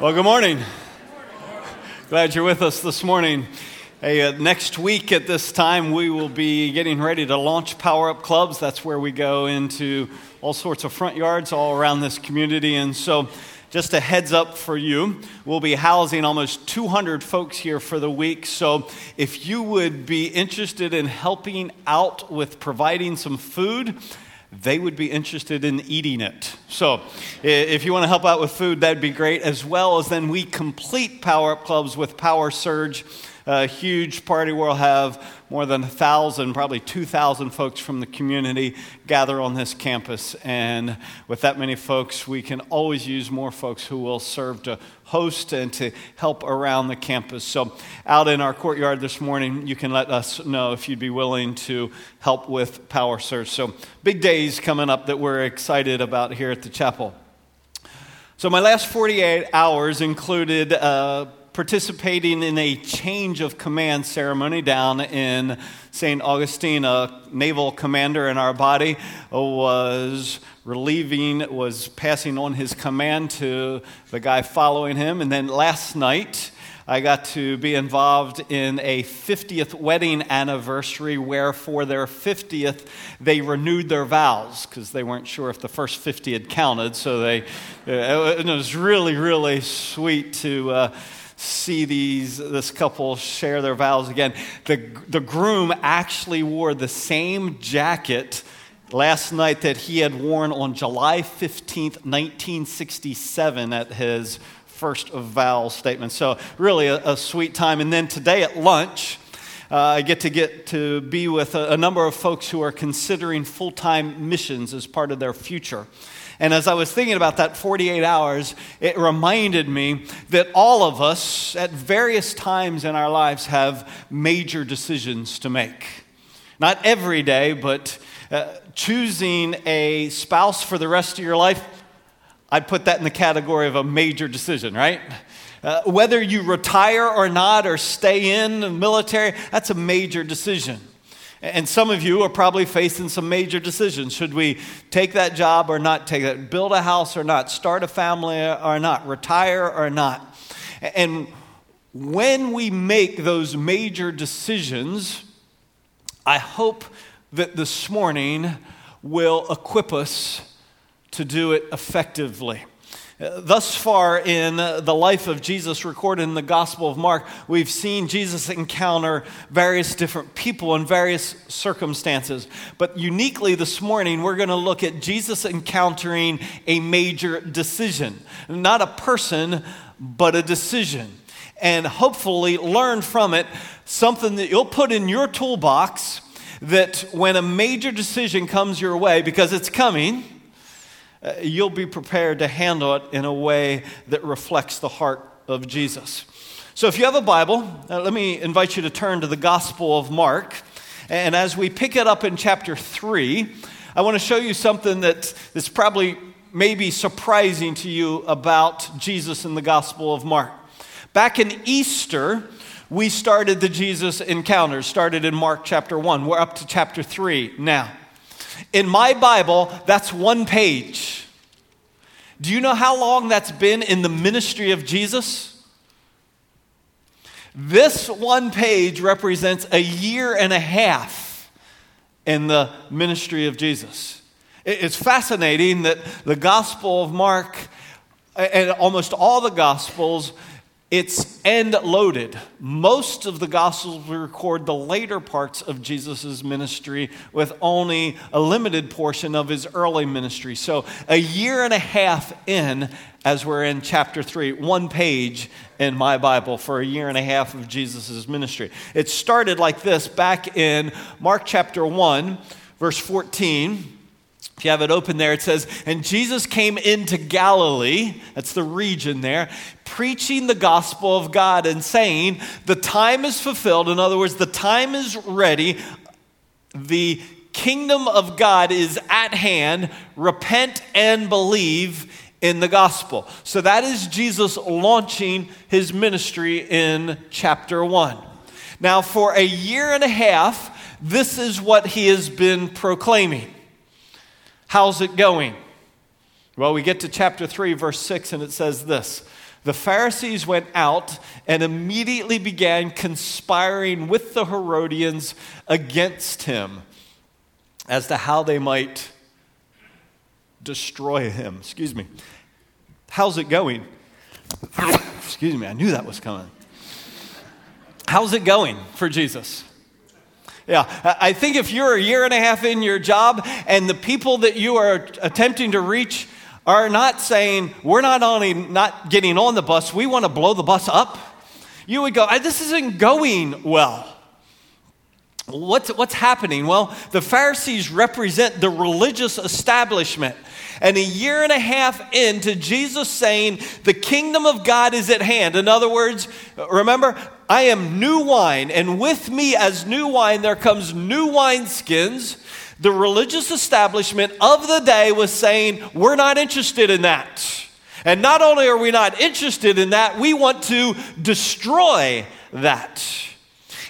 Well, good morning. Glad you're with us this morning. Hey, uh, next week at this time, we will be getting ready to launch Power Up Clubs. That's where we go into all sorts of front yards all around this community. And so, just a heads up for you, we'll be housing almost 200 folks here for the week. So, if you would be interested in helping out with providing some food, they would be interested in eating it. So, if you want to help out with food, that'd be great, as well as then we complete Power Up Clubs with Power Surge a huge party we'll have more than a thousand, probably 2,000 folks from the community gather on this campus. And with that many folks, we can always use more folks who will serve to host and to help around the campus. So, out in our courtyard this morning, you can let us know if you'd be willing to help with Power Surge. So, big days coming up that we're excited about here at the chapel. So, my last 48 hours included. Uh, participating in a change of command ceremony down in St. Augustine. A naval commander in our body was relieving, was passing on his command to the guy following him. And then last night, I got to be involved in a 50th wedding anniversary where, for their 50th, they renewed their vows because they weren't sure if the first 50 had counted. So they, uh, it was really, really sweet to. Uh, see these, this couple share their vows again. The, the groom actually wore the same jacket last night that he had worn on July 15th, 1967, at his first vow statement. So, really a, a sweet time. And then today at lunch, uh, I get to get to be with a, a number of folks who are considering full time missions as part of their future. And as I was thinking about that 48 hours, it reminded me that all of us at various times in our lives have major decisions to make. Not every day, but uh, choosing a spouse for the rest of your life, I'd put that in the category of a major decision, right? Uh, whether you retire or not, or stay in the military, that's a major decision. And some of you are probably facing some major decisions. Should we take that job or not take it? Build a house or not? Start a family or not? Retire or not? And when we make those major decisions, I hope that this morning will equip us to do it effectively. Thus far in the life of Jesus recorded in the Gospel of Mark, we've seen Jesus encounter various different people in various circumstances. But uniquely this morning, we're going to look at Jesus encountering a major decision. Not a person, but a decision. And hopefully learn from it something that you'll put in your toolbox that when a major decision comes your way, because it's coming, you'll be prepared to handle it in a way that reflects the heart of Jesus. So, if you have a Bible, uh, let me invite you to turn to the Gospel of Mark. And as we pick it up in chapter 3, I want to show you something that is probably maybe surprising to you about Jesus in the Gospel of Mark. Back in Easter, we started the Jesus encounters, started in Mark chapter 1. We're up to chapter 3 now. In my Bible, that's one page. Do you know how long that's been in the ministry of Jesus? This one page represents a year and a half in the ministry of Jesus. It's fascinating that the Gospel of Mark and almost all the Gospels it's end loaded. Most of the Gospels record the later parts of Jesus' ministry with only a limited portion of his early ministry. So, a year and a half in, as we're in chapter 3, one page in my Bible for a year and a half of Jesus' ministry. It started like this back in Mark chapter 1, verse 14. If you have it open there, it says, And Jesus came into Galilee, that's the region there, preaching the gospel of God and saying, The time is fulfilled. In other words, the time is ready. The kingdom of God is at hand. Repent and believe in the gospel. So that is Jesus launching his ministry in chapter 1. Now, for a year and a half, this is what he has been proclaiming. How's it going? Well, we get to chapter 3, verse 6, and it says this the Pharisees went out and immediately began conspiring with the Herodians against him as to how they might destroy him. Excuse me. How's it going? Excuse me, I knew that was coming. How's it going for Jesus? Yeah, I think if you're a year and a half in your job and the people that you are attempting to reach are not saying, we're not only not getting on the bus, we want to blow the bus up, you would go, this isn't going well. What's, what's happening? Well, the Pharisees represent the religious establishment. And a year and a half into Jesus saying, the kingdom of God is at hand. In other words, remember, I am new wine, and with me as new wine, there comes new wineskins the religious establishment of the day was saying, We're not interested in that. And not only are we not interested in that, we want to destroy that.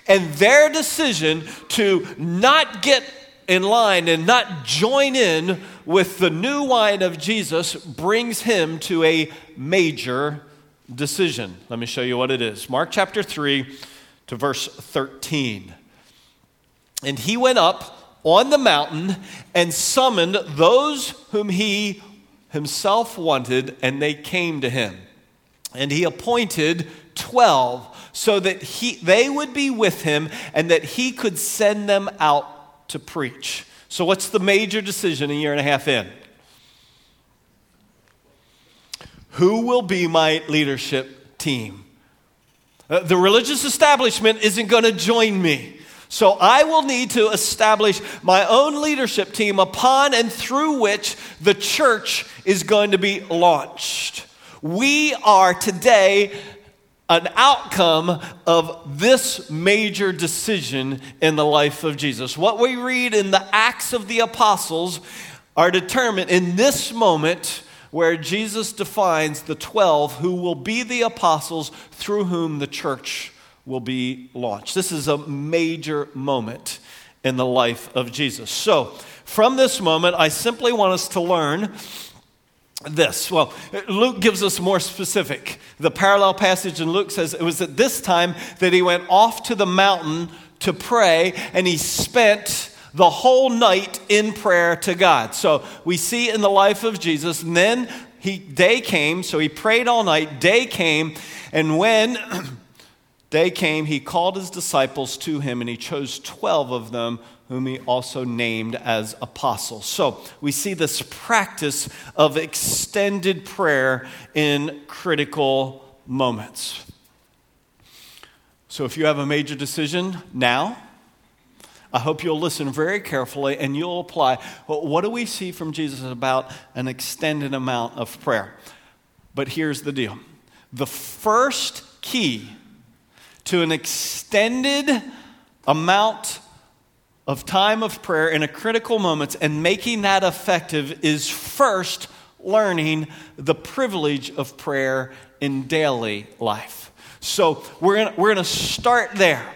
And their decision to not get in line and not join in with the new wine of Jesus brings him to a major decision. Let me show you what it is. Mark chapter 3 to verse 13. And he went up on the mountain and summoned those whom he himself wanted, and they came to him. And he appointed 12 so that he, they would be with him and that he could send them out to preach. So, what's the major decision a year and a half in? Who will be my leadership team? Uh, the religious establishment isn't going to join me. So I will need to establish my own leadership team upon and through which the church is going to be launched. We are today an outcome of this major decision in the life of Jesus. What we read in the Acts of the Apostles are determined in this moment where Jesus defines the 12 who will be the apostles through whom the church will be launched. This is a major moment in the life of Jesus. So, from this moment, I simply want us to learn this. Well, Luke gives us more specific. The parallel passage in Luke says it was at this time that he went off to the mountain to pray and he spent the whole night in prayer to God. So we see in the life of Jesus, and then he day came, so he prayed all night, day came, and when Day came, he called his disciples to him, and he chose 12 of them, whom he also named as apostles. So we see this practice of extended prayer in critical moments. So if you have a major decision now, I hope you'll listen very carefully and you'll apply. Well, what do we see from Jesus about an extended amount of prayer? But here's the deal the first key to an extended amount of time of prayer in a critical moment and making that effective is first learning the privilege of prayer in daily life. So we're going we're going to start there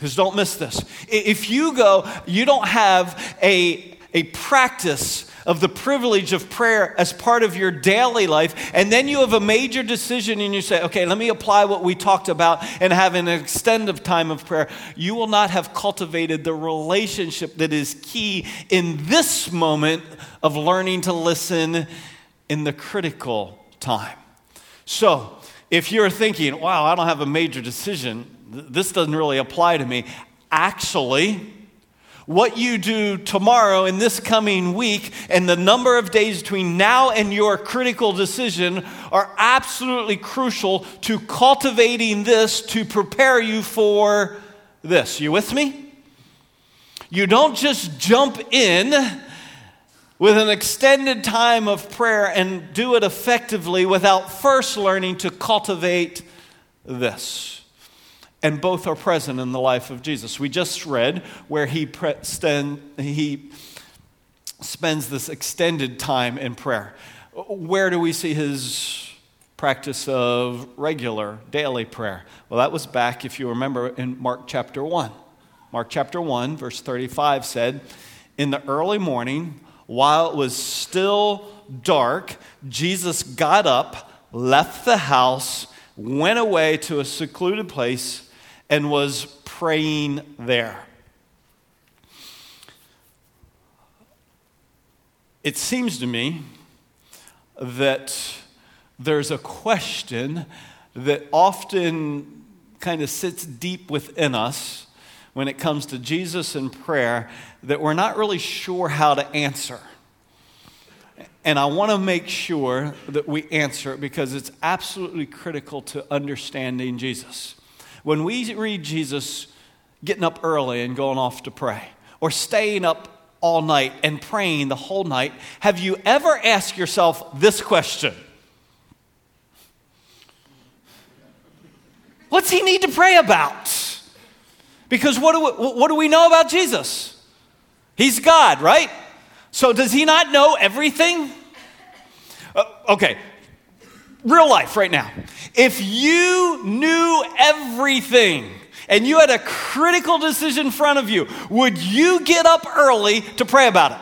because don't miss this. If you go, you don't have a, a practice of the privilege of prayer as part of your daily life, and then you have a major decision and you say, okay, let me apply what we talked about and have an extended time of prayer, you will not have cultivated the relationship that is key in this moment of learning to listen in the critical time. So, if you're thinking, wow, I don't have a major decision, this doesn't really apply to me, actually, what you do tomorrow in this coming week and the number of days between now and your critical decision are absolutely crucial to cultivating this to prepare you for this. You with me? You don't just jump in with an extended time of prayer and do it effectively without first learning to cultivate this and both are present in the life of Jesus. We just read where he, pre- he spends this extended time in prayer. Where do we see his practice of regular daily prayer? Well, that was back, if you remember, in Mark chapter 1. Mark chapter 1, verse 35 said, In the early morning, while it was still dark, Jesus got up left the house, went away to a secluded place, and was praying there. It seems to me that there's a question that often kind of sits deep within us when it comes to Jesus and prayer that we're not really sure how to answer. And I want to make sure that we answer it because it's absolutely critical to understanding Jesus. When we read Jesus getting up early and going off to pray, or staying up all night and praying the whole night, have you ever asked yourself this question? What's he need to pray about? Because what do we, what do we know about Jesus? He's God, right? So does he not know everything? Uh, okay, real life right now. If you knew everything, and you had a critical decision in front of you, would you get up early to pray about it?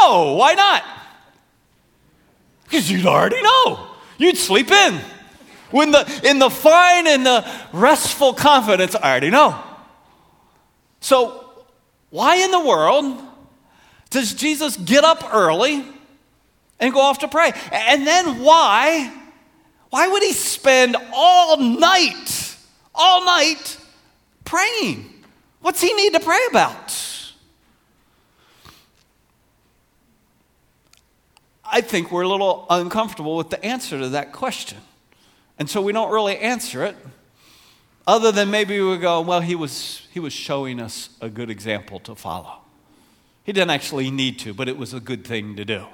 No, why not? Because you'd already know. You'd sleep in. When the in the fine and the restful confidence, I already know. So why in the world does Jesus get up early and go off to pray? And then why why would he spend all night, all night praying? What's he need to pray about? I think we're a little uncomfortable with the answer to that question. And so we don't really answer it, other than maybe we go, well, he was, he was showing us a good example to follow. He didn't actually need to, but it was a good thing to do.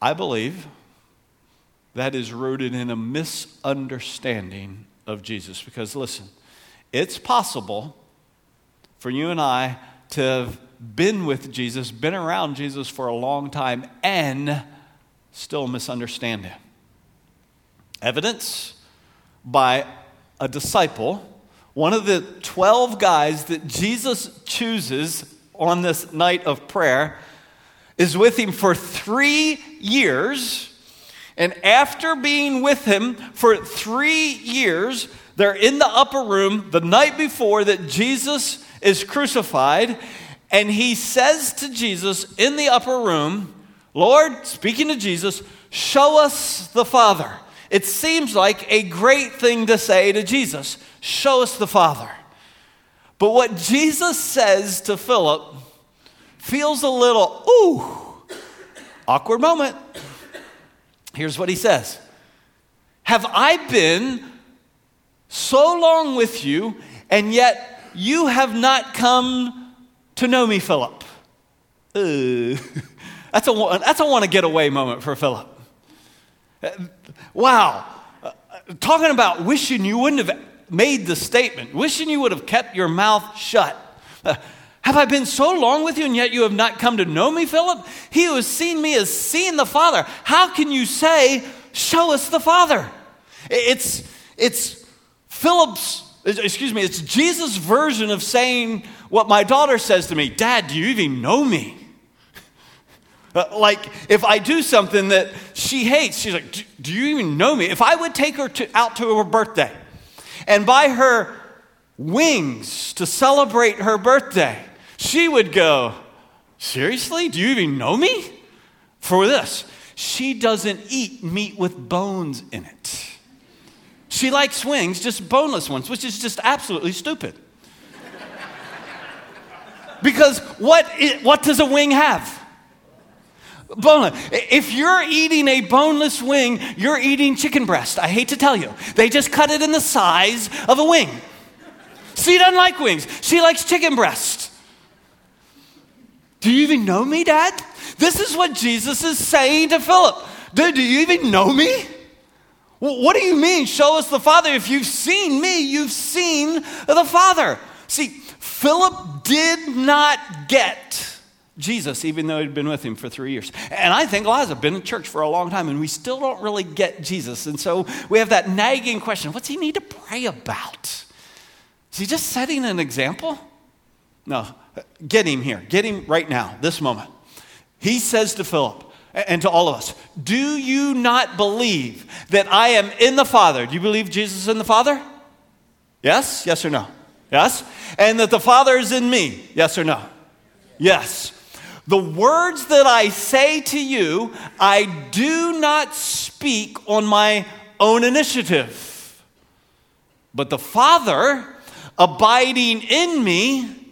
I believe that is rooted in a misunderstanding of Jesus. Because listen, it's possible for you and I to have been with Jesus, been around Jesus for a long time, and still misunderstand him. Evidence by a disciple, one of the 12 guys that Jesus chooses on this night of prayer, is with him for three years and after being with him for three years, they're in the upper room the night before that Jesus is crucified. And he says to Jesus in the upper room, Lord, speaking to Jesus, show us the Father. It seems like a great thing to say to Jesus show us the Father. But what Jesus says to Philip feels a little, ooh, awkward moment. Here's what he says Have I been so long with you, and yet you have not come to know me, Philip? Uh, that's, a, that's a want to get away moment for Philip. Uh, wow. Uh, talking about wishing you wouldn't have made the statement, wishing you would have kept your mouth shut. Have I been so long with you and yet you have not come to know me, Philip? He who has seen me has seen the Father. How can you say, Show us the Father? It's, it's Philip's, excuse me, it's Jesus' version of saying what my daughter says to me Dad, do you even know me? Uh, like, if I do something that she hates, she's like, Do you even know me? If I would take her to, out to her birthday and buy her wings to celebrate her birthday, she would go, Seriously? Do you even know me? For this, she doesn't eat meat with bones in it. She likes wings, just boneless ones, which is just absolutely stupid. because what, what does a wing have? Boneless. If you're eating a boneless wing, you're eating chicken breast. I hate to tell you. They just cut it in the size of a wing. She doesn't like wings, she likes chicken breast. Do you even know me, Dad? This is what Jesus is saying to Philip. Dude, do you even know me? What do you mean, show us the Father? If you've seen me, you've seen the Father. See, Philip did not get Jesus, even though he'd been with him for three years. And I think Eliza have been in church for a long time, and we still don't really get Jesus. And so we have that nagging question what's he need to pray about? Is he just setting an example? No, get him here. Get him right now, this moment. He says to Philip and to all of us, Do you not believe that I am in the Father? Do you believe Jesus is in the Father? Yes? Yes or no? Yes? And that the Father is in me? Yes or no? Yes. The words that I say to you, I do not speak on my own initiative, but the Father abiding in me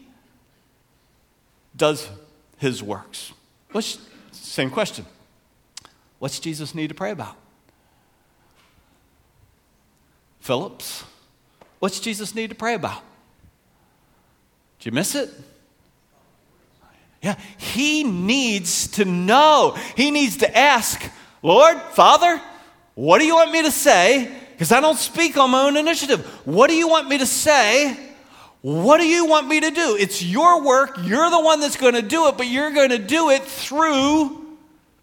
does his works. What's, same question. What's Jesus need to pray about? Phillips, what's Jesus need to pray about? Did you miss it? Yeah, he needs to know. He needs to ask, Lord, Father, what do you want me to say? Because I don't speak on my own initiative. What do you want me to say? What do you want me to do? It's your work. You're the one that's going to do it, but you're going to do it through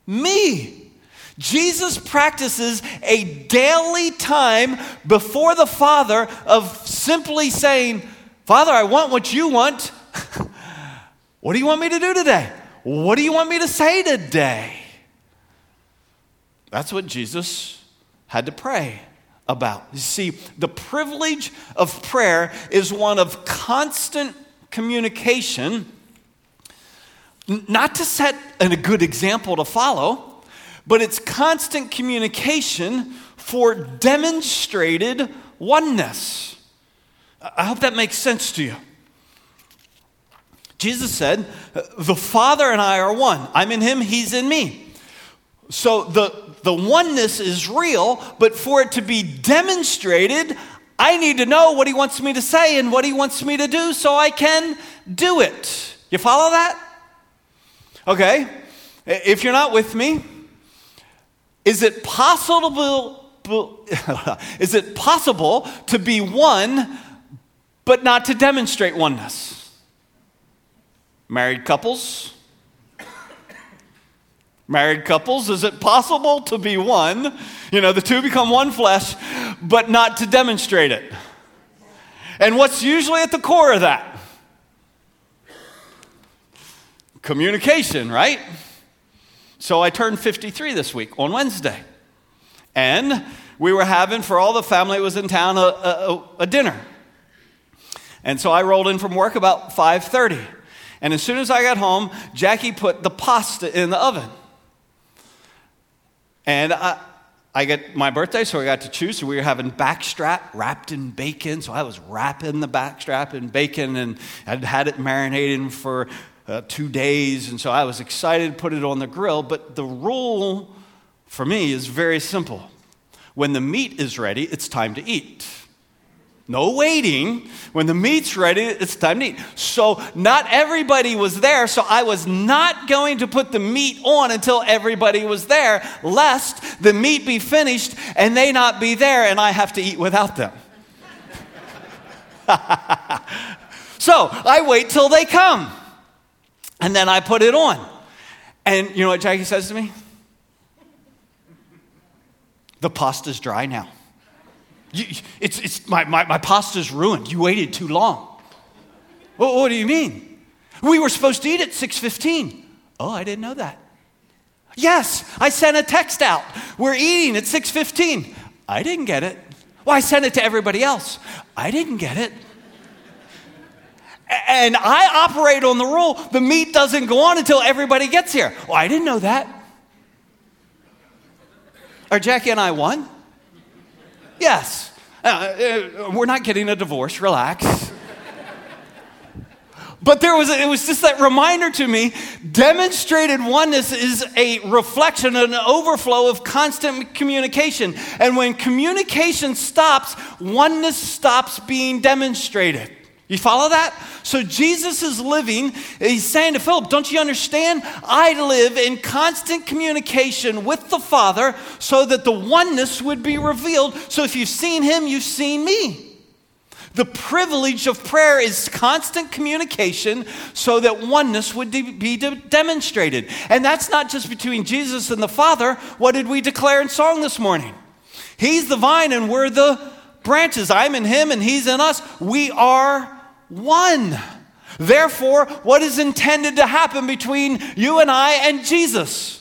me. Jesus practices a daily time before the Father of simply saying, Father, I want what you want. What do you want me to do today? What do you want me to say today? That's what Jesus had to pray about. You see, the privilege of prayer is one of constant communication, not to set a good example to follow, but it's constant communication for demonstrated oneness. I hope that makes sense to you. Jesus said, The Father and I are one. I'm in him, he's in me. So the, the oneness is real, but for it to be demonstrated, I need to know what he wants me to say and what he wants me to do so I can do it. You follow that? Okay. If you're not with me, is it possible is it possible to be one but not to demonstrate oneness? Married couples? Married couples, is it possible to be one? You know, the two become one flesh, but not to demonstrate it. And what's usually at the core of that? Communication, right? So I turned 53 this week on Wednesday. And we were having, for all the family that was in town, a, a, a dinner. And so I rolled in from work about 5:30. And as soon as I got home, Jackie put the pasta in the oven. And I, I my birthday, so I got to choose. So we were having backstrap wrapped in bacon. So I was wrapping the backstrap in bacon, and I'd had it marinating for uh, two days. And so I was excited to put it on the grill. But the rule for me is very simple when the meat is ready, it's time to eat. No waiting. When the meat's ready, it's time to eat. So, not everybody was there, so I was not going to put the meat on until everybody was there, lest the meat be finished and they not be there and I have to eat without them. so, I wait till they come and then I put it on. And you know what Jackie says to me? The pasta's dry now. You, it's, it's, my, my, my pasta's ruined. You waited too long. Well, what do you mean? We were supposed to eat at 6.15. Oh, I didn't know that. Yes, I sent a text out. We're eating at 6.15. I didn't get it. Well, I sent it to everybody else. I didn't get it. And I operate on the rule the meat doesn't go on until everybody gets here. Well, I didn't know that. Are Jackie and I one? Yes. Uh, uh, we're not getting a divorce, relax. but there was, it was just that reminder to me demonstrated oneness is a reflection, an overflow of constant communication. And when communication stops, oneness stops being demonstrated. You follow that? So Jesus is living, he's saying to Philip, Don't you understand? I live in constant communication with the Father so that the oneness would be revealed. So if you've seen him, you've seen me. The privilege of prayer is constant communication so that oneness would be demonstrated. And that's not just between Jesus and the Father. What did we declare in song this morning? He's the vine and we're the branches. I'm in him and he's in us. We are one. Therefore, what is intended to happen between you and I and Jesus?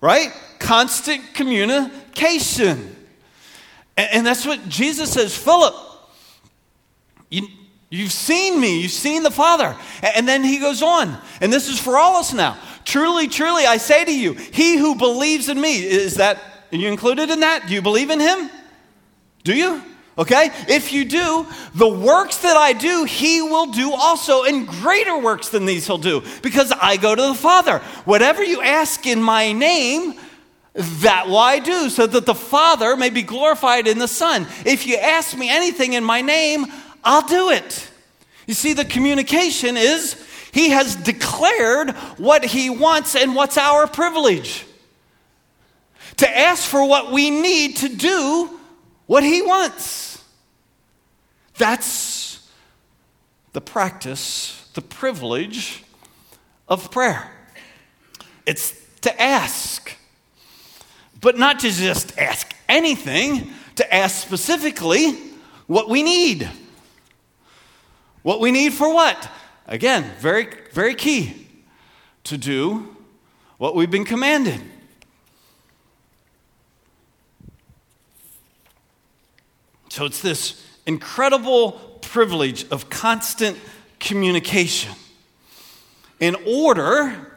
Right? Constant communication. And, that's what Jesus says Philip, you, you've seen me, you've seen the Father. And then he goes on, and this is for all us now. Truly, truly, I say to you, he who believes in me, is that, are you included in that? Do you believe in him? Do you? Okay? If you do, the works that I do, he will do also, and greater works than these he'll do, because I go to the Father. Whatever you ask in my name, that will I do, so that the Father may be glorified in the Son. If you ask me anything in my name, I'll do it. You see, the communication is he has declared what he wants and what's our privilege. To ask for what we need to do what he wants. That's the practice, the privilege of prayer. It's to ask, but not to just ask anything, to ask specifically what we need. What we need for what? Again, very, very key to do what we've been commanded. So it's this incredible privilege of constant communication in order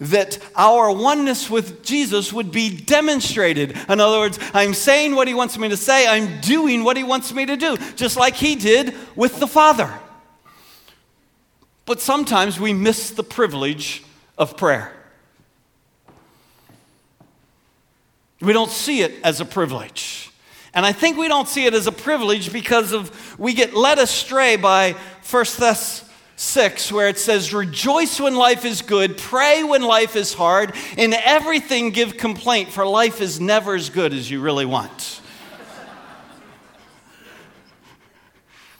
that our oneness with Jesus would be demonstrated. In other words, I'm saying what he wants me to say, I'm doing what he wants me to do, just like he did with the Father. But sometimes we miss the privilege of prayer. We don't see it as a privilege. And I think we don't see it as a privilege because of we get led astray by 1 Thess 6 where it says rejoice when life is good, pray when life is hard, in everything give complaint for life is never as good as you really want.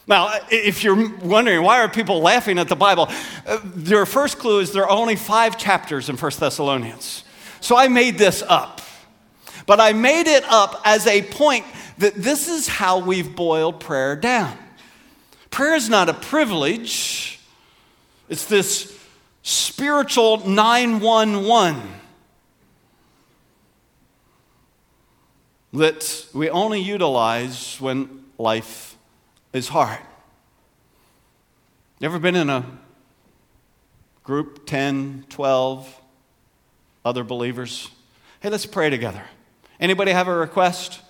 Now, if you're wondering why are people laughing at the Bible, uh, your first clue is there are only 5 chapters in 1 Thessalonians. So I made this up. But I made it up as a point that this is how we've boiled prayer down. Prayer is not a privilege, it's this spiritual 911 that we only utilize when life is hard. You ever been in a group, 10, 12 other believers? Hey, let's pray together. Anybody have a request?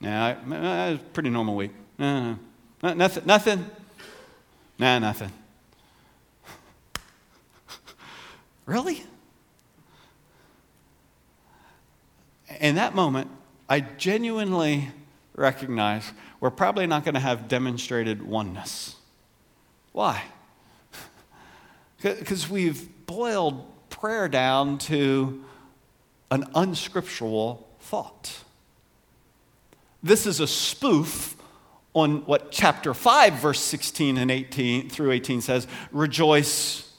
Yeah, uh, pretty normal week. Uh, nothing, nothing. Nah, nothing. really? In that moment, I genuinely recognize we're probably not going to have demonstrated oneness. Why? Because we've boiled prayer down to an unscriptural thought. This is a spoof on what chapter 5, verse 16 and 18 through 18 says rejoice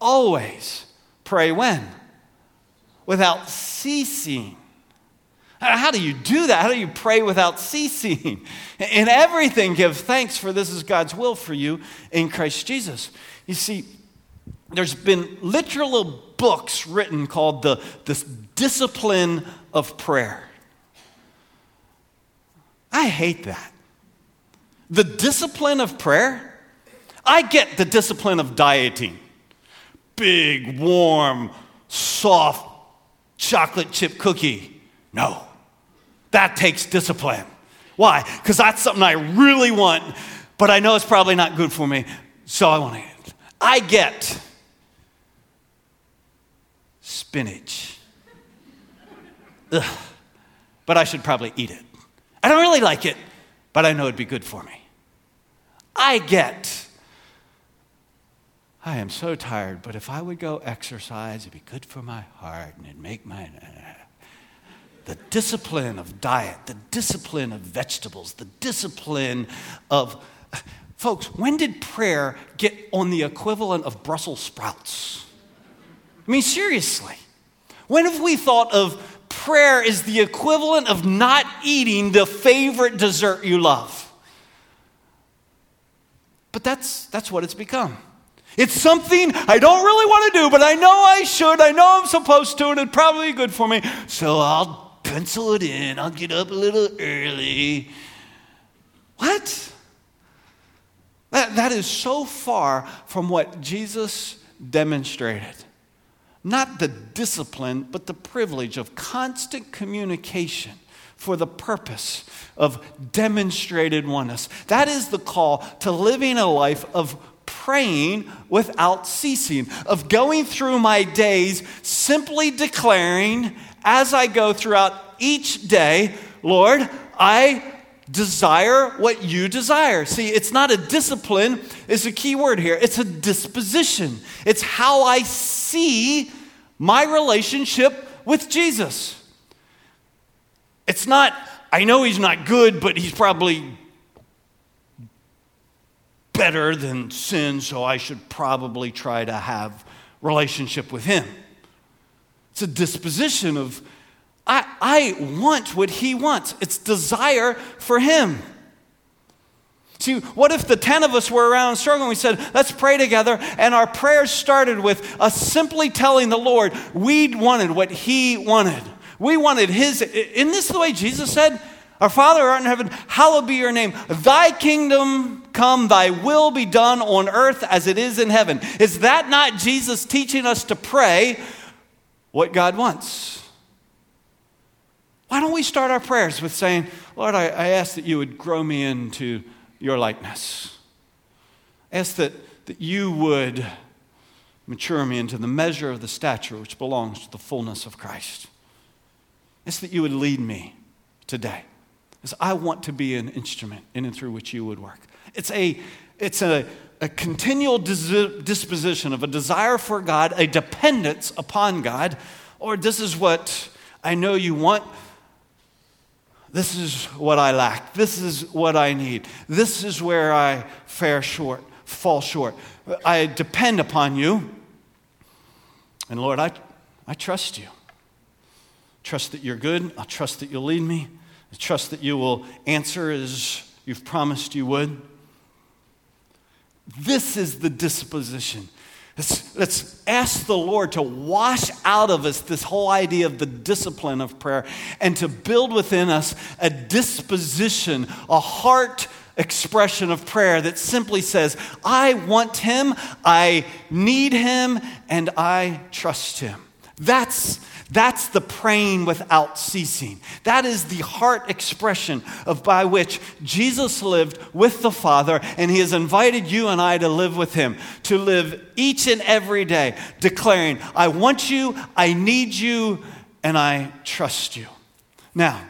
always. Pray when? Without ceasing. How do you do that? How do you pray without ceasing? In everything, give thanks, for this is God's will for you in Christ Jesus. You see, there's been literal books written called the, the Discipline of Prayer. I hate that. The discipline of prayer, I get the discipline of dieting. Big, warm, soft chocolate chip cookie. No, that takes discipline. Why? Because that's something I really want, but I know it's probably not good for me, so I want to eat it. I get spinach. Ugh, but I should probably eat it. I don't really like it, but I know it'd be good for me. I get, I am so tired, but if I would go exercise, it'd be good for my heart and it'd make my. The discipline of diet, the discipline of vegetables, the discipline of. Folks, when did prayer get on the equivalent of Brussels sprouts? I mean, seriously. When have we thought of prayer as the equivalent of not eating the favorite dessert you love. But that's, that's what it's become. It's something I don't really want to do, but I know I should. I know I'm supposed to, and it'd probably good for me. So I'll pencil it in. I'll get up a little early. What? That, that is so far from what Jesus demonstrated. Not the discipline, but the privilege of constant communication for the purpose of demonstrated oneness. That is the call to living a life of praying without ceasing, of going through my days simply declaring as I go throughout each day, Lord, I desire what you desire. See, it's not a discipline, it's a key word here. It's a disposition. It's how I see my relationship with Jesus. It's not, I know he's not good, but he's probably better than sin, so I should probably try to have relationship with him. It's a disposition of I, I want what he wants. It's desire for him. See, what if the 10 of us were around struggling? We said, let's pray together. And our prayers started with us simply telling the Lord we wanted what he wanted. We wanted his. Isn't this the way Jesus said? Our Father art in heaven, hallowed be your name. Thy kingdom come, thy will be done on earth as it is in heaven. Is that not Jesus teaching us to pray what God wants? Why don't we start our prayers with saying, Lord, I, I ask that you would grow me into your likeness. Ask that, that you would mature me into the measure of the stature which belongs to the fullness of Christ. Ask that you would lead me today. Because I want to be an instrument in and through which you would work. It's a, it's a, a continual dis- disposition of a desire for God, a dependence upon God, or this is what I know you want. This is what I lack. This is what I need. This is where I fare short, fall short. I depend upon you. And Lord, I, I trust you. Trust that you're good. I trust that you'll lead me. I trust that you will answer as you've promised you would. This is the disposition. Let's, let's, ask the Lord to wash out of us this whole idea of the discipline of prayer and to build within us a disposition, a heart expression of prayer that simply says, I want Him, I need Him, and I trust Him. That's that's the praying without ceasing. That is the heart expression of by which Jesus lived with the Father, and He has invited you and I to live with Him, to live each and every day, declaring, I want you, I need you, and I trust you. Now,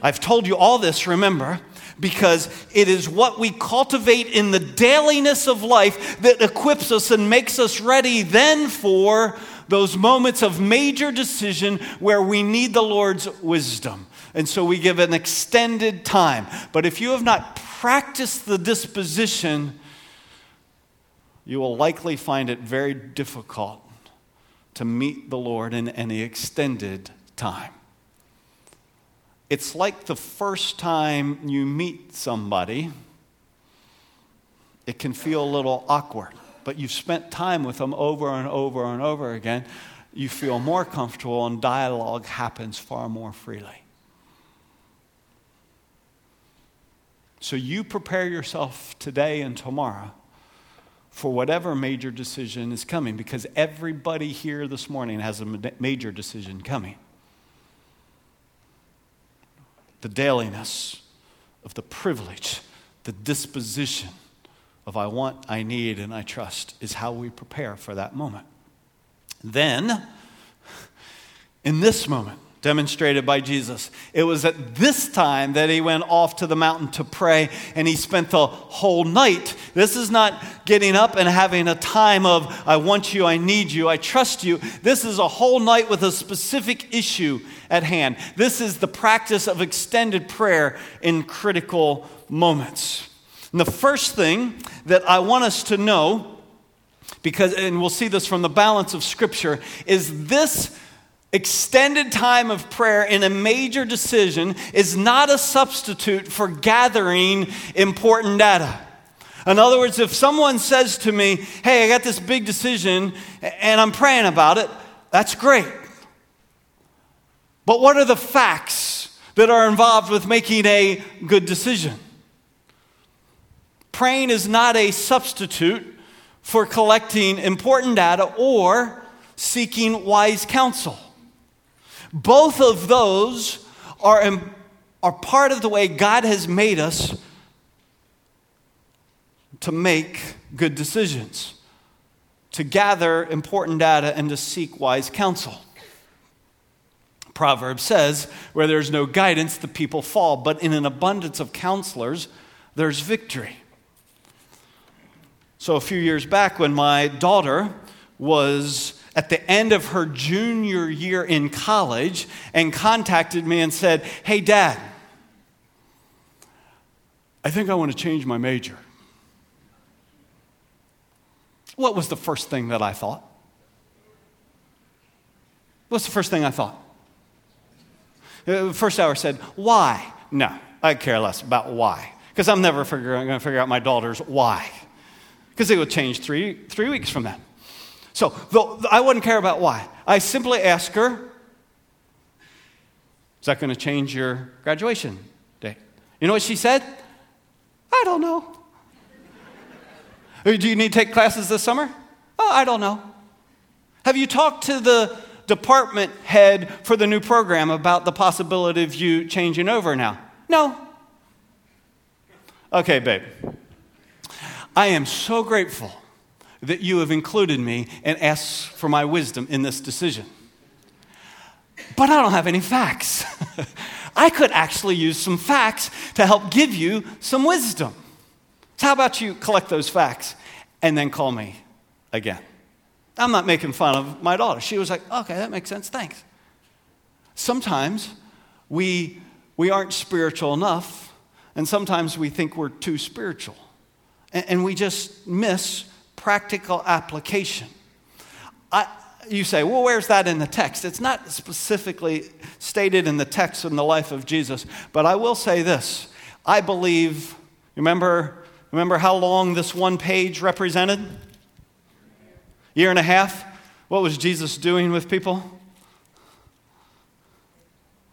I've told you all this, remember, because it is what we cultivate in the dailiness of life that equips us and makes us ready then for those moments of major decision where we need the Lord's wisdom. And so we give an extended time. But if you have not practiced the disposition, you will likely find it very difficult to meet the Lord in any extended time. It's like the first time you meet somebody, it can feel a little awkward but you've spent time with them over and over and over again, you feel more comfortable and dialogue happens far more freely. So you prepare yourself today and tomorrow for whatever major decision is coming because everybody here this morning has a major decision coming. The dailiness of the privilege, the disposition of I want, I need, and I trust is how we prepare for that moment. Then, in this moment, demonstrated by Jesus. It was at this time that he went off to the mountain to pray and he spent the whole night. This is not getting up and having a time of, I want you, I need you, I trust you. This is a whole night with a specific issue at hand. This is the practice of extended prayer in critical moments. And the first thing that I want us to know, because, and we'll see this from the balance of Scripture, is this extended time of prayer in a major decision is not a substitute for gathering important data. In other words, if someone says to me, Hey, I got this big decision and I'm praying about it, that's great. But what are the facts that are involved with making a good decision? Praying is not a substitute for collecting important data or seeking wise counsel. Both of those are, are part of the way God has made us to make good decisions, to gather important data, and to seek wise counsel. Proverb says, Where there's no guidance, the people fall, but in an abundance of counselors, there's victory. So, a few years back, when my daughter was at the end of her junior year in college and contacted me and said, Hey, Dad, I think I want to change my major. What was the first thing that I thought? What's the first thing I thought? The uh, first hour said, Why? No, I care less about why. Because I'm never going to figure out my daughter's why. Because it would change three, three weeks from then. So I wouldn't care about why. I simply ask her, Is that going to change your graduation day? You know what she said? I don't know. Do you need to take classes this summer? Oh, I don't know. Have you talked to the department head for the new program about the possibility of you changing over now? No. Okay, babe. I am so grateful that you have included me and asked for my wisdom in this decision. But I don't have any facts. I could actually use some facts to help give you some wisdom. So, how about you collect those facts and then call me again? I'm not making fun of my daughter. She was like, okay, that makes sense, thanks. Sometimes we, we aren't spiritual enough, and sometimes we think we're too spiritual, and, we just miss practical application. I, you say, well, where's that in the text? It's not specifically stated in the text in the life of Jesus, but I will say this. I believe, remember Remember how long this one page represented? Year and a half? What was Jesus doing with people?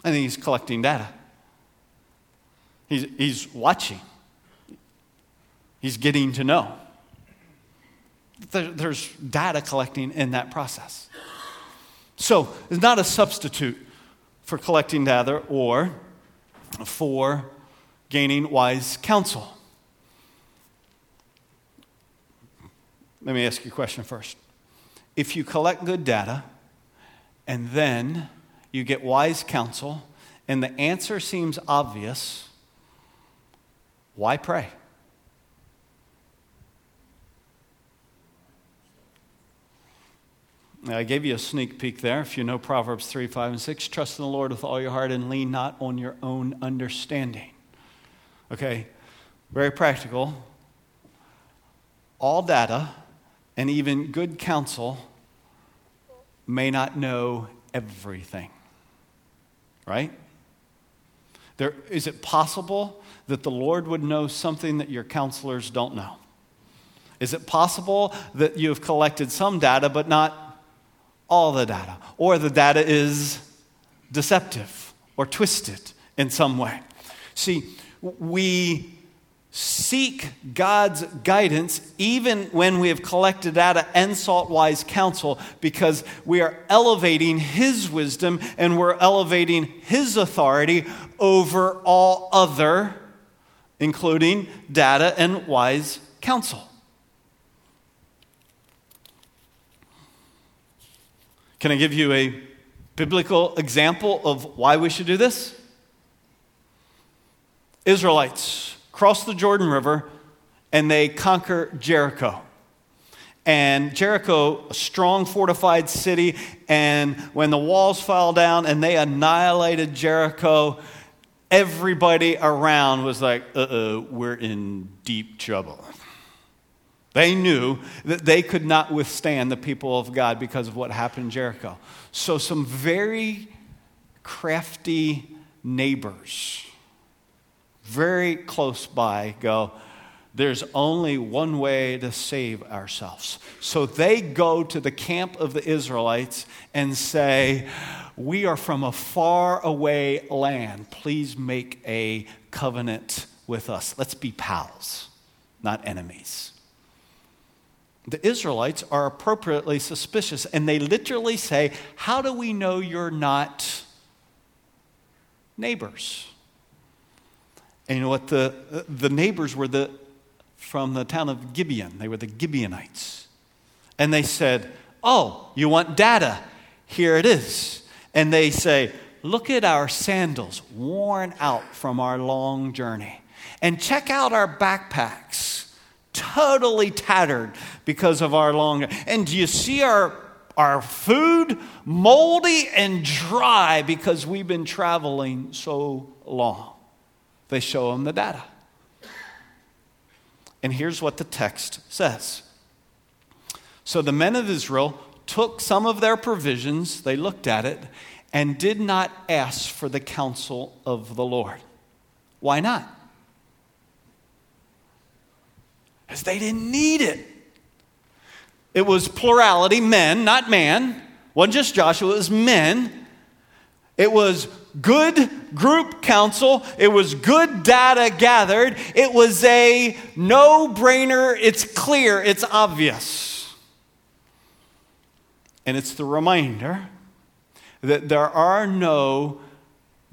I think he's collecting data. He's, he's watching. He's getting to know. there's data collecting in that process. So it's not a substitute for collecting data or for gaining wise counsel. Let me ask you a question first. If you collect good data and then you get wise counsel and the answer seems obvious, why pray? I gave you a sneak peek there. If you know Proverbs 3, 5, and 6, trust in the Lord with all your heart and lean not on your own understanding. Okay, very practical. All data and even good counsel may not know everything. Right? There, is it possible that the Lord would know something that your counselors don't know? Is it possible that you have collected some data but not all the data? Or the data is deceptive or twisted in some way? See, we seek God's guidance even when we have collected data and sought wise counsel because we are elevating His wisdom and we're elevating His authority over all other, including data and wise counsel. Can I give you a biblical example of why we should do this? Israelites cross the Jordan River, and they conquer Jericho. And Jericho, a strong fortified city, and when the walls fell down and they annihilated Jericho, everybody around was like, uh oh, we're in deep trouble. They knew that they could not withstand the people of God because of what happened in Jericho. So, some very crafty neighbors very close by go, There's only one way to save ourselves. So they go to the camp of the Israelites and say, We are from a far away land. Please make a covenant with us. Let's be pals, not enemies. The Israelites are appropriately suspicious, and they literally say, How do we know you're not neighbors? And you know what? The, the neighbors were the, from the town of Gibeon. They were the Gibeonites. And they said, Oh, you want data? Here it is. And they say, Look at our sandals worn out from our long journey. And check out our backpacks, totally tattered because of our long. And do you see our, our food moldy and dry because we've been traveling so long? They show them the data. And here's what the text says So the men of Israel took some of their provisions, they looked at it, and did not ask for the counsel of the Lord. Why not? Because they didn't need it. It was plurality, men, not man. wasn't just Joshua, it was men. It was good group counsel. It was good data gathered. It was a no brainer. It's clear. It's obvious. And it's the reminder that there are no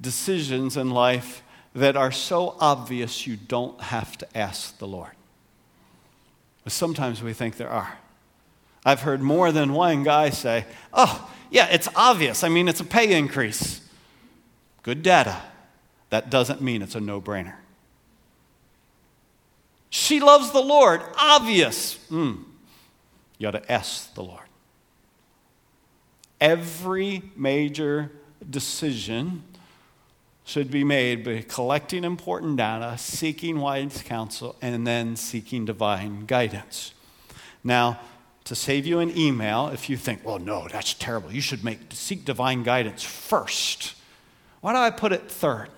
decisions in life that are so obvious you don't have to ask the Lord. But sometimes we think there are. I've heard more than one guy say, Oh, yeah, it's obvious. I mean, it's a pay increase. Good data. That doesn't mean it's a no brainer. She loves the Lord. Obvious. Mm. You ought to ask the Lord. Every major decision should be made by collecting important data, seeking wise counsel, and then seeking divine guidance. Now, to save you an email, if you think, well, no, that's terrible, you should make, seek divine guidance first. Why do I put it third?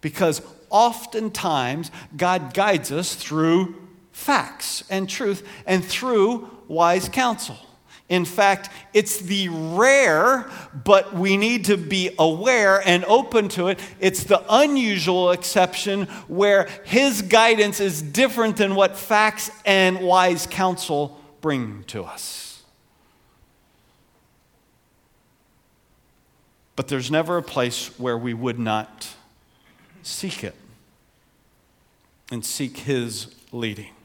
Because oftentimes God guides us through facts and truth and through wise counsel. In fact, it's the rare, but we need to be aware and open to it. It's the unusual exception where his guidance is different than what facts and wise counsel bring to us. But there's never a place where we would not seek it and seek His leading.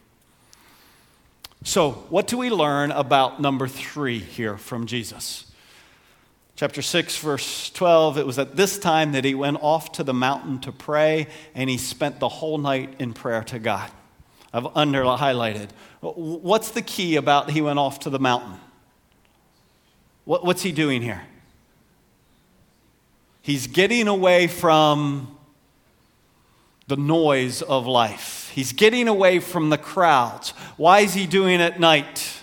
So, what do we learn about number three here from Jesus? Chapter 6, verse 12, it was at this time that he went off to the mountain to pray, and he spent the whole night in prayer to God. I've under highlighted. What's the key about he went off to the mountain? what's he doing here? He's getting away from the noise of life. He's getting away from the crowds. Why is he doing it at night?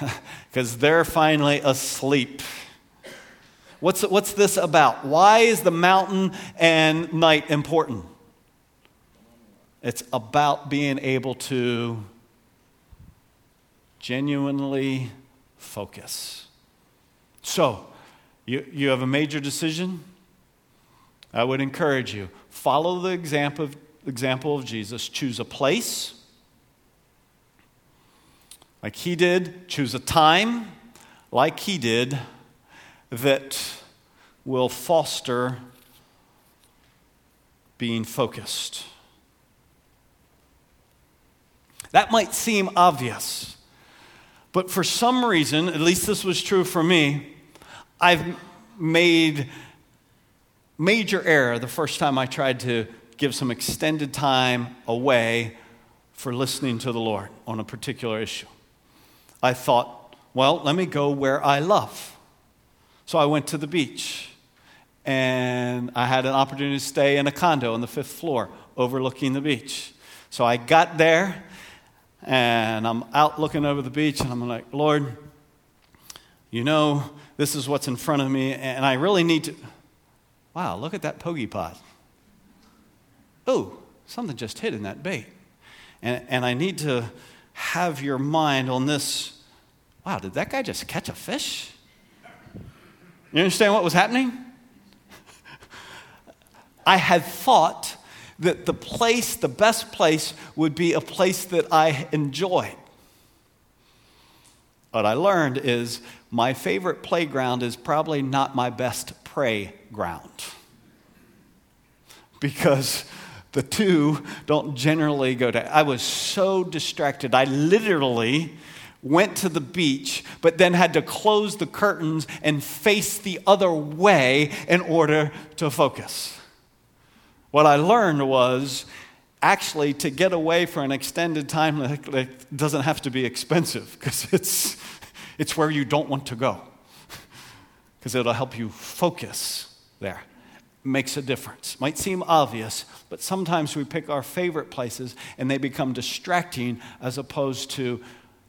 Because they're finally asleep. What's, what's this about? Why is the mountain and night important? It's about being able to genuinely focus. So, you, you have a major decision? I would encourage you follow the example of, example of Jesus. Choose a place, like he did, choose a time, like he did, that will foster being focused. That might seem obvious, but for some reason, at least this was true for me, I've made major error the first time I tried to give some extended time away for listening to the Lord on a particular issue. I thought, well, let me go where I love. So I went to the beach and I had an opportunity to stay in a condo on the fifth floor overlooking the beach. So I got there and I'm out looking over the beach and I'm like, Lord, you know, this is what's in front of me, and I really need to. Wow, look at that pogey pod. Oh, something just hit in that bait. And, and I need to have your mind on this wow, did that guy just catch a fish? You understand what was happening? I had thought that the place, the best place, would be a place that I enjoyed. What I learned is my favorite playground is probably not my best pray ground. Because the two don't generally go to. I was so distracted. I literally went to the beach, but then had to close the curtains and face the other way in order to focus. What I learned was actually to get away for an extended time doesn't have to be expensive because it's, it's where you don't want to go because it'll help you focus there makes a difference. Might seem obvious, but sometimes we pick our favorite places and they become distracting as opposed to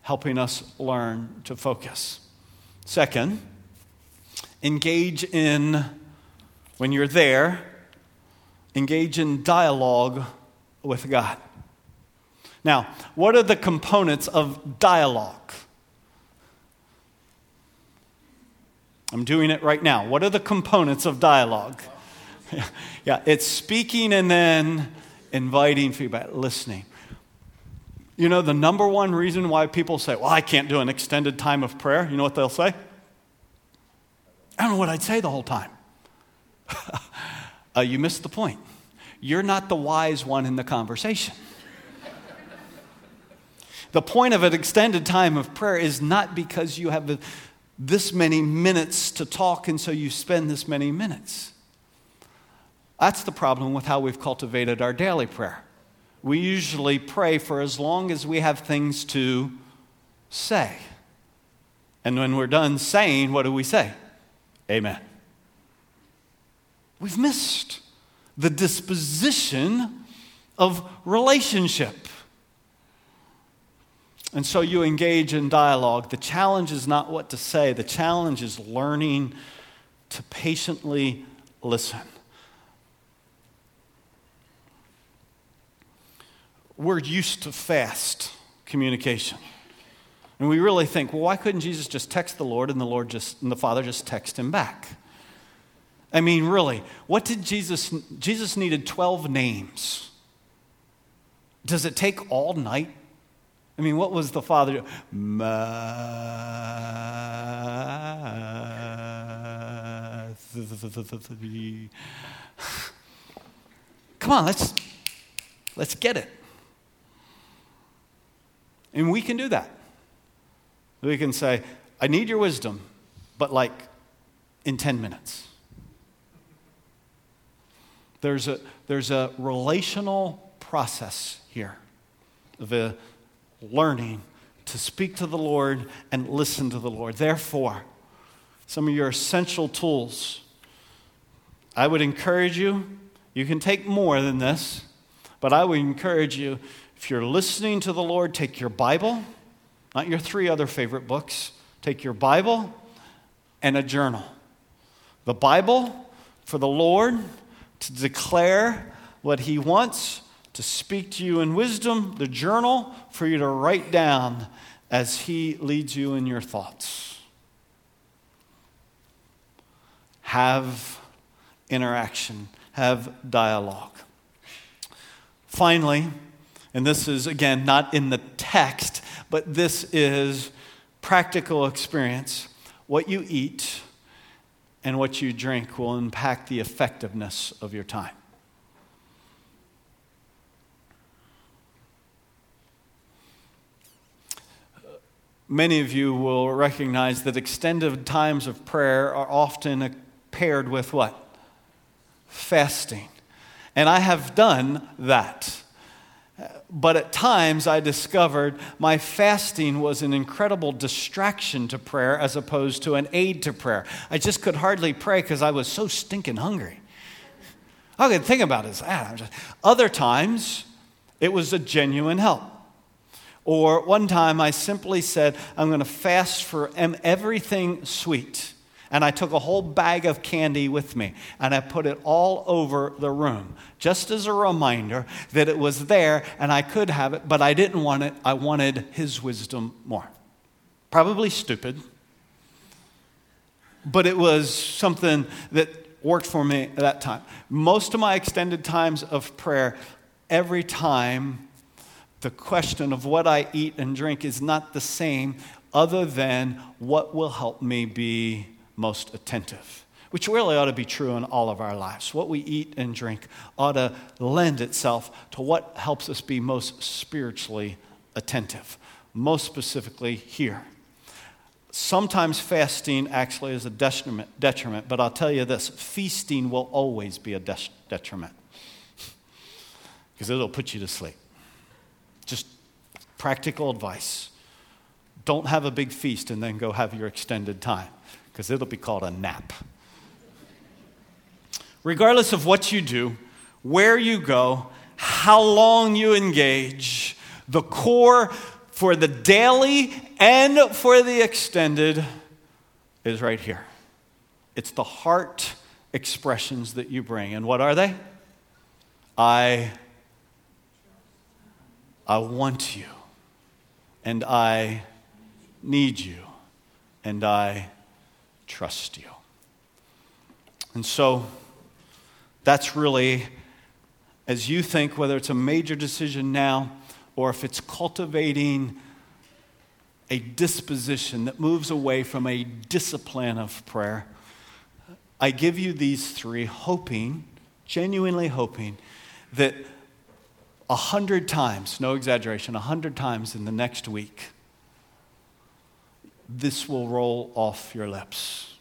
helping us learn to focus. Second, engage in, when you're there, engage in dialogue with God. Now, what are the components of dialogue? I'm doing it right now. What are the components of dialogue? yeah, it's speaking and then inviting feedback, listening. You know, the number one reason why people say, Well, I can't do an extended time of prayer, you know what they'll say? I don't know what I'd say the whole time. uh, you missed the point. You're not the wise one in the conversation. the point of an extended time of prayer is not because you have this many minutes to talk and so you spend this many minutes. That's the problem with how we've cultivated our daily prayer. We usually pray for as long as we have things to say. And when we're done saying, what do we say? Amen. We've missed the disposition of relationship. And so you engage in dialogue. The challenge is not what to say, the challenge is learning to patiently listen. we're used to fast communication. And we really think, well, why couldn't Jesus just text the Lord and the Lord just and the Father just text him back? I mean, really, what did Jesus Jesus needed 12 names. Does it take all night? I mean, what was the Father? Come on, let's let's get it. And we can do that. We can say, I need your wisdom, but like in 10 minutes. There's a, there's a relational process here of a learning to speak to the Lord and listen to the Lord. Therefore, some of your essential tools, I would encourage you, you can take more than this, but I would encourage you if you're listening to the Lord, take your Bible, not your three other favorite books, take your Bible and a journal. The Bible for the Lord to declare what He wants, to speak to you in wisdom, the journal for you to write down as He leads you in your thoughts. Have interaction, have dialogue. Finally, and this is, again, not in the text, but this is practical experience. What you eat and what you drink will impact the effectiveness of your time. Many of you will recognize that extended times of prayer are often paired with what? Fasting. And I have done that. But at times I discovered my fasting was an incredible distraction to prayer as opposed to an aid to prayer. I just could hardly pray because I was so stinking hungry. All I could think about is that. Other times it was a genuine help. Or one time I simply said, I'm going to fast for everything sweet. and I took a whole bag of candy with me and I put it all over the room, just as a reminder that it was there and I could have it, but I didn't want it. I wanted His wisdom more. Probably stupid, but it was something that worked for me at that time. Most of my extended times of prayer, every time the question of what I eat and drink is not the same, other than what will help me be most attentive, which really ought to be true in all of our lives. What we eat and drink ought to lend itself to what helps us be most spiritually attentive, most specifically here. Sometimes fasting actually is a detriment, detriment, but I'll tell you this feasting will always be a detriment because it'll put you to sleep. Just practical advice. Don't have a big feast and then go have your extended time because it'll be called a nap. Regardless of what you do, where you go, how long you engage, the core for the daily and for the extended is right here. It's the heart expressions that you bring. And what are they? I I want you, and I need you, and I trust you. And so that's really, as you think, whether it's a major decision now or if it's cultivating a disposition that moves away from a discipline of prayer, I give you these three, hoping, genuinely hoping, that a hundred times, no exaggeration, a hundred times in the next week, this will roll off your lips.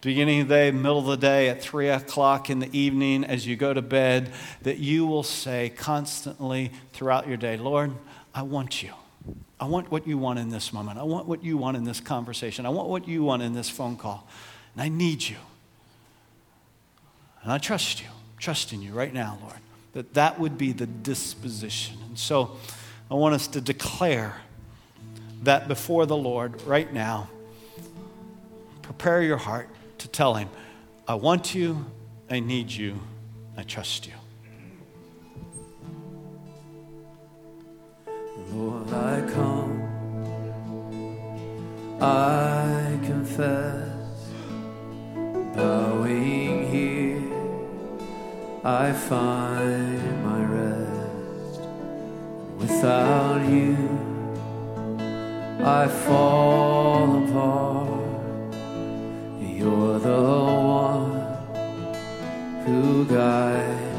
Beginning of the day, middle of the day, at three o'clock in the evening, as you go to bed, that you will say constantly throughout your day, Lord, I want you. I want what you want in this moment. I want what you want in this conversation. I want what you want in this phone call. And I need you. And I trust you. Trust in you right now, Lord that that would be the disposition. And so I want us to declare that before the Lord right now. Prepare your heart to tell Him, I want you, I need you, I trust you. Lord, I come, I confess, bowing here I find my rest. Without you, I fall apart. You're the one who guides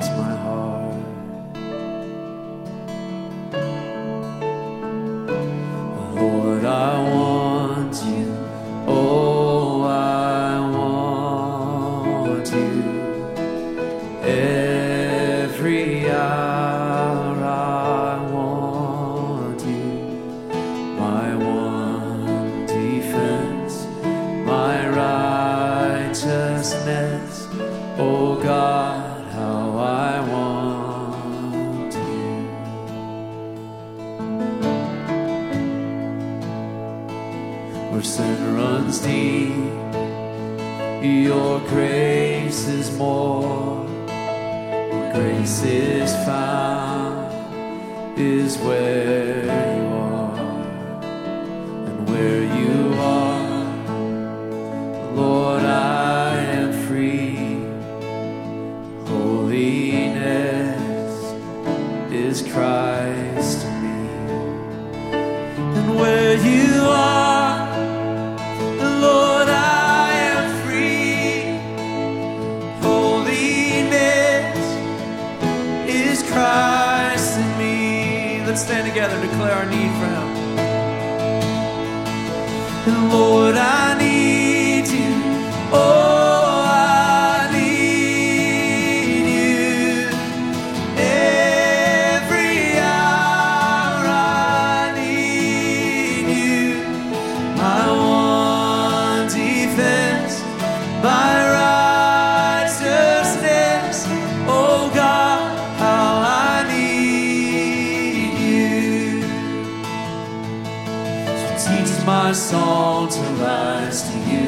my soul to rise to you.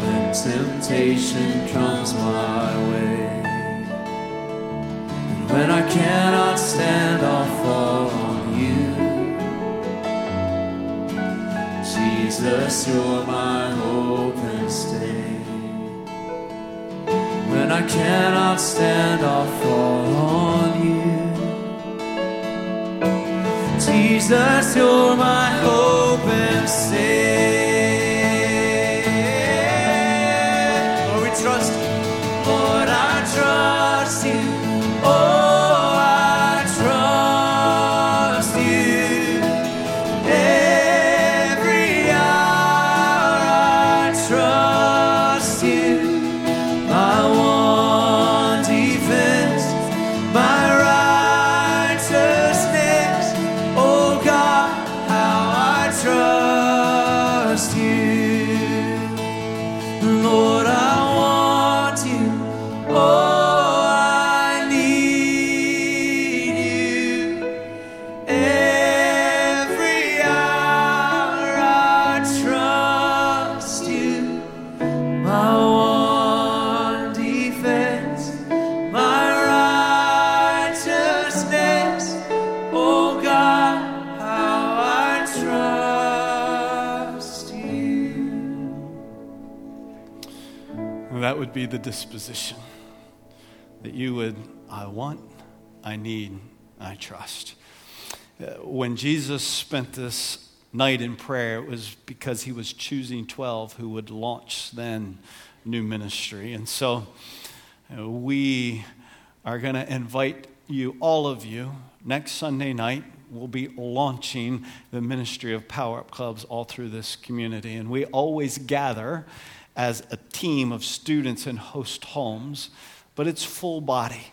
When temptation comes my way, and when I cannot stand, or fall. Jesus, you're my hope and stay. When I cannot stand, I'll fall on you. Jesus, you're my That would be the disposition that you would, I want, I need, I trust. Uh, When Jesus spent this night in prayer, it was because he was choosing 12 who would launch then new ministry. And so uh, we are going to invite you, all of you, next Sunday night. We'll be launching the ministry of Power Up Clubs all through this community. And we always gather as a team of students in host homes, but it's full body.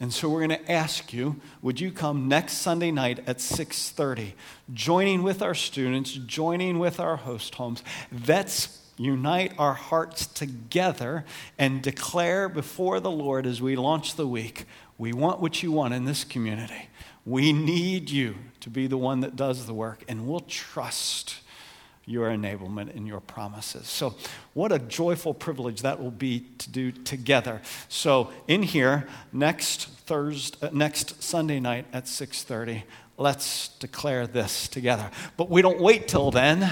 And so we're going to ask you, would you come next Sunday night at 6:30, joining with our students, joining with our host homes. Let's unite our hearts together and declare before the Lord as we launch the week, we want what you want in this community. We need you to be the one that does the work, and we'll trust your enablement and your promises. So, what a joyful privilege that will be to do together. So, in here next Thursday, uh, next Sunday night at 6:30, let's declare this together. But we don't wait till then.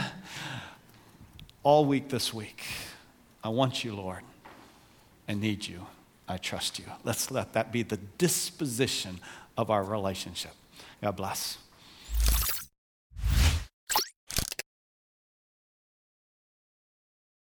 All week this week, I want you, Lord. I need you. I trust you. Let's let that be the disposition of our relationship. God bless.